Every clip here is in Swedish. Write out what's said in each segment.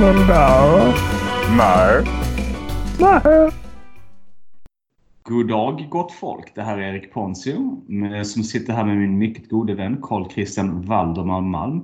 någon där? Nej. Nej. God dag gott folk. Det här är Erik Ponzio som sitter här med min mycket gode vän Carl Christian Valdemar Malm.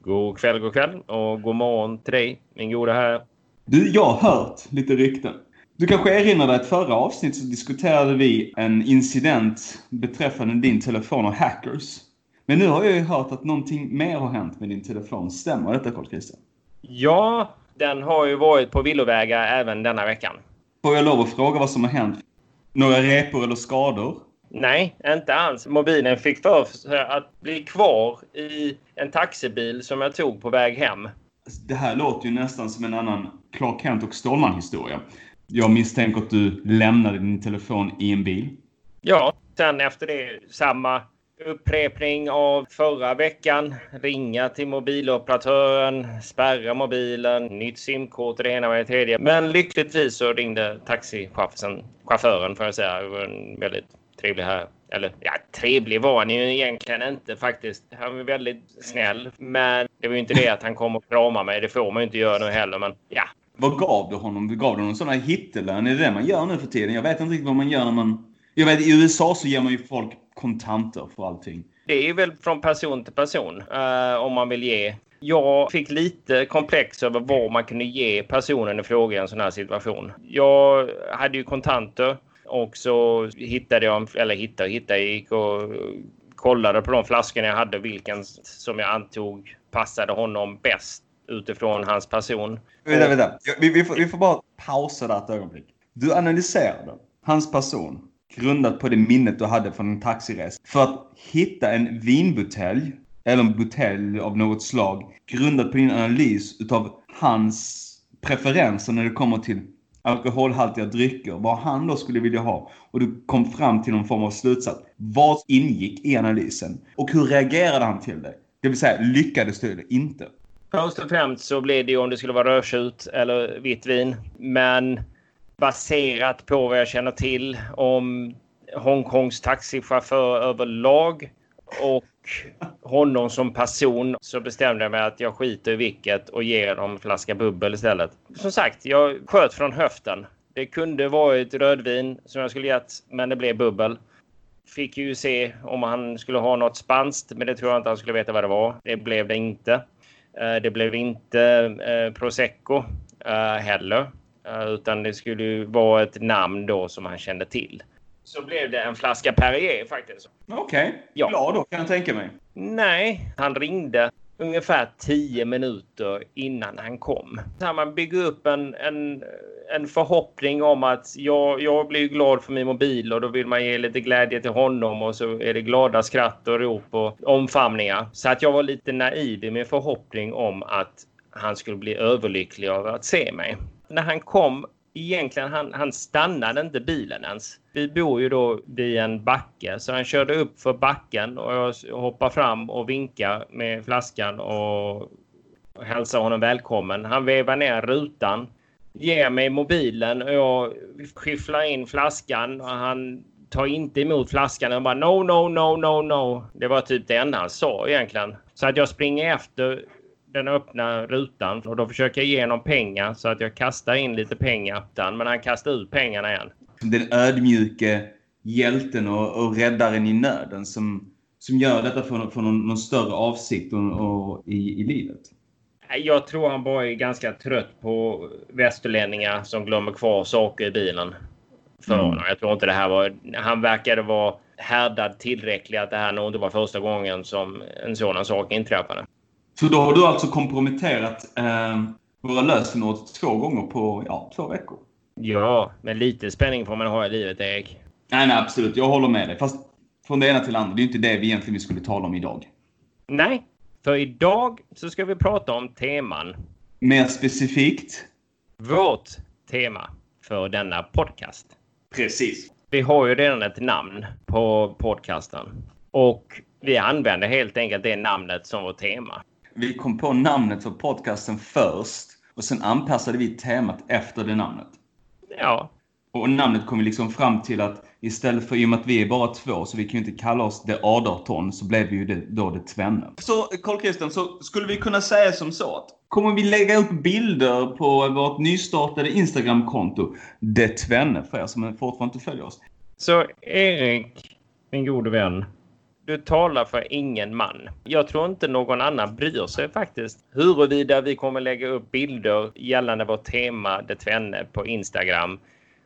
God kväll, god kväll och god morgon till dig, min goda här. Du, jag har hört lite rykten. Du kanske erinrar dig att förra avsnitt så diskuterade vi en incident beträffande din telefon och hackers. Men nu har jag ju hört att någonting mer har hänt med din telefon. Stämmer detta Carl Christian? Ja, den har ju varit på villovägar även denna veckan. Får jag lov att fråga vad som har hänt? Några repor eller skador? Nej, inte alls. Mobilen fick för att bli kvar i en taxibil som jag tog på väg hem. Det här låter ju nästan som en annan Clark Kent och Stålman-historia. Jag misstänker att du lämnade din telefon i en bil. Ja, sen efter det samma upprepning av förra veckan. Ringa till mobiloperatören, spärra mobilen, nytt simkort och det ena med det tredje. Men lyckligtvis så ringde taxichauffören får jag säga. Det var en väldigt trevlig här. Eller ja, trevlig var han ju egentligen inte faktiskt. Han var väldigt snäll. Men det var ju inte det att han kom och kramade mig. Det får man ju inte göra nu heller. Men ja. Vad gav du honom? Gav du honom sådana här hittelön? Är det det man gör nu för tiden? Jag vet inte riktigt vad man gör när man... Jag vet, i USA så ger man ju folk kontanter för allting. Det är väl från person till person uh, om man vill ge. Jag fick lite komplex över vad man kunde ge personen i fråga i en sån här situation. Jag hade ju kontanter och så hittade jag, eller hittade hittade, gick och kollade på de flaskorna jag hade, vilken som jag antog passade honom bäst utifrån hans person. Vänta, vänta. Vi, vi, får, vi får bara pausa där ett ögonblick. Du analyserade hans person grundat på det minnet du hade från en taxiresa. För att hitta en vinbutelj, eller en butelj av något slag, grundat på din analys utav hans preferenser när det kommer till alkoholhaltiga drycker, vad han då skulle vilja ha. Och du kom fram till någon form av slutsats. Vad ingick i analysen? Och hur reagerade han till det? Det vill säga, lyckades du eller inte? Först och främst så blev det ju om det skulle vara rödtjut eller vitt vin. Men baserat på vad jag känner till om Hongkongs taxichaufför överlag och honom som person så bestämde jag mig att jag skiter i vilket och ger dem en flaska bubbel istället. Som sagt, jag sköt från höften. Det kunde varit rödvin som jag skulle gett, men det blev bubbel. Fick ju se om han skulle ha något spanskt, men det tror jag inte han skulle veta vad det var. Det blev det inte. Eh, det blev inte eh, prosecco eh, heller. Eh, utan det skulle ju vara ett namn då som han kände till. Så blev det en flaska Perrier faktiskt. Okej. Okay. Ja. Glad då kan jag tänka mig. Nej, han ringde ungefär tio minuter innan han kom. Så man bygger upp en, en, en förhoppning om att jag, jag blir glad för min mobil och då vill man ge lite glädje till honom och så är det glada skratt och rop och omfamningar. Så att jag var lite naiv i min förhoppning om att han skulle bli överlycklig av att se mig när han kom, egentligen han, han stannade inte bilen ens. Vi bor ju då vid en backe så han körde upp för backen och jag hoppar fram och vinkar med flaskan och hälsar honom välkommen. Han vevar ner rutan, ger mig mobilen och jag skifflar in flaskan och han tar inte emot flaskan Han bara no, no, no, no, no. Det var typ det enda han sa egentligen. Så att jag springer efter den öppna rutan och då försöker jag ge honom pengar så att jag kastar in lite pengar. Men han kastar ut pengarna igen. Den ödmjuke hjälten och, och räddaren i nöden som, som gör detta för, för någon, någon större avsikt och, och i, i livet. Jag tror han bara är ganska trött på västerlänningar som glömmer kvar saker i bilen. För mm. honom. Jag tror inte det här var... Han verkade vara härdad tillräckligt att det här nog inte var första gången som en sådan sak inträffade. Så då har du alltså komprometterat eh, våra lösenord två gånger på ja, två veckor? Ja, men lite spänning får man ha i livet, Erik. Nej, nej, absolut. Jag håller med dig. Fast från det ena till det andra. Det är inte det vi egentligen skulle tala om idag. Nej, för idag så ska vi prata om teman. Mer specifikt? Vårt tema för denna podcast. Precis. Vi har ju redan ett namn på podcasten. Och vi använder helt enkelt det namnet som vårt tema. Vi kom på namnet för podcasten först och sen anpassade vi temat efter det namnet. Ja, Och namnet kom vi liksom fram till att istället för, i och med att vi är bara två, så vi kan ju inte kalla oss The Aderton, så blev vi ju det, då det Tvenne. Så Carl Christian, så skulle vi kunna säga som så att kommer vi lägga upp bilder på vårt nystartade Instagramkonto, Det Tvenne, för er som fortfarande inte följer oss. Så Erik, min gode vän, du talar för ingen man. Jag tror inte någon annan bryr sig faktiskt huruvida vi kommer lägga upp bilder gällande vårt tema Det Tvenne på Instagram.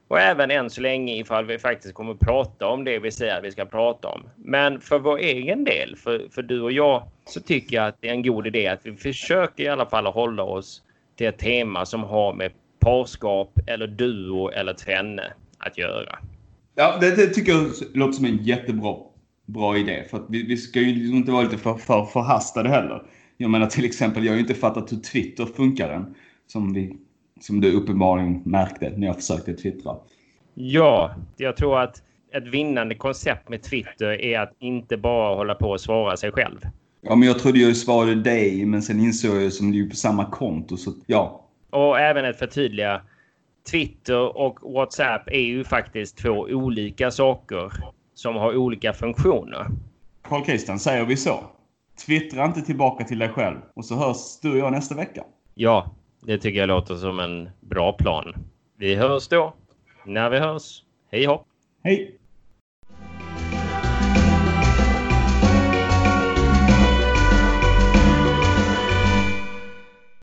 Och även än så länge ifall vi faktiskt kommer prata om det vi säger att vi ska prata om. Men för vår egen del, för, för du och jag, så tycker jag att det är en god idé att vi försöker i alla fall hålla oss till ett tema som har med parskap eller duo eller tvenne att göra. Ja, det, det tycker jag låter som en jättebra bra idé. För vi, vi ska ju inte vara lite för, för förhastade heller. Jag menar till exempel, jag har ju inte fattat hur Twitter funkar än. Som, vi, som du uppenbarligen märkte när jag försökte twittra. Ja, jag tror att ett vinnande koncept med Twitter är att inte bara hålla på och svara sig själv. Ja, men jag trodde jag svarade dig, men sen insåg jag som det är på samma konto, så ja. Och även ett förtydliga. Twitter och WhatsApp är ju faktiskt två olika saker som har olika funktioner. Carl Christian, säger vi så? Twittra inte tillbaka till dig själv och så hörs du och jag nästa vecka. Ja, det tycker jag låter som en bra plan. Vi hörs då. När vi hörs. Hej hopp! Hej!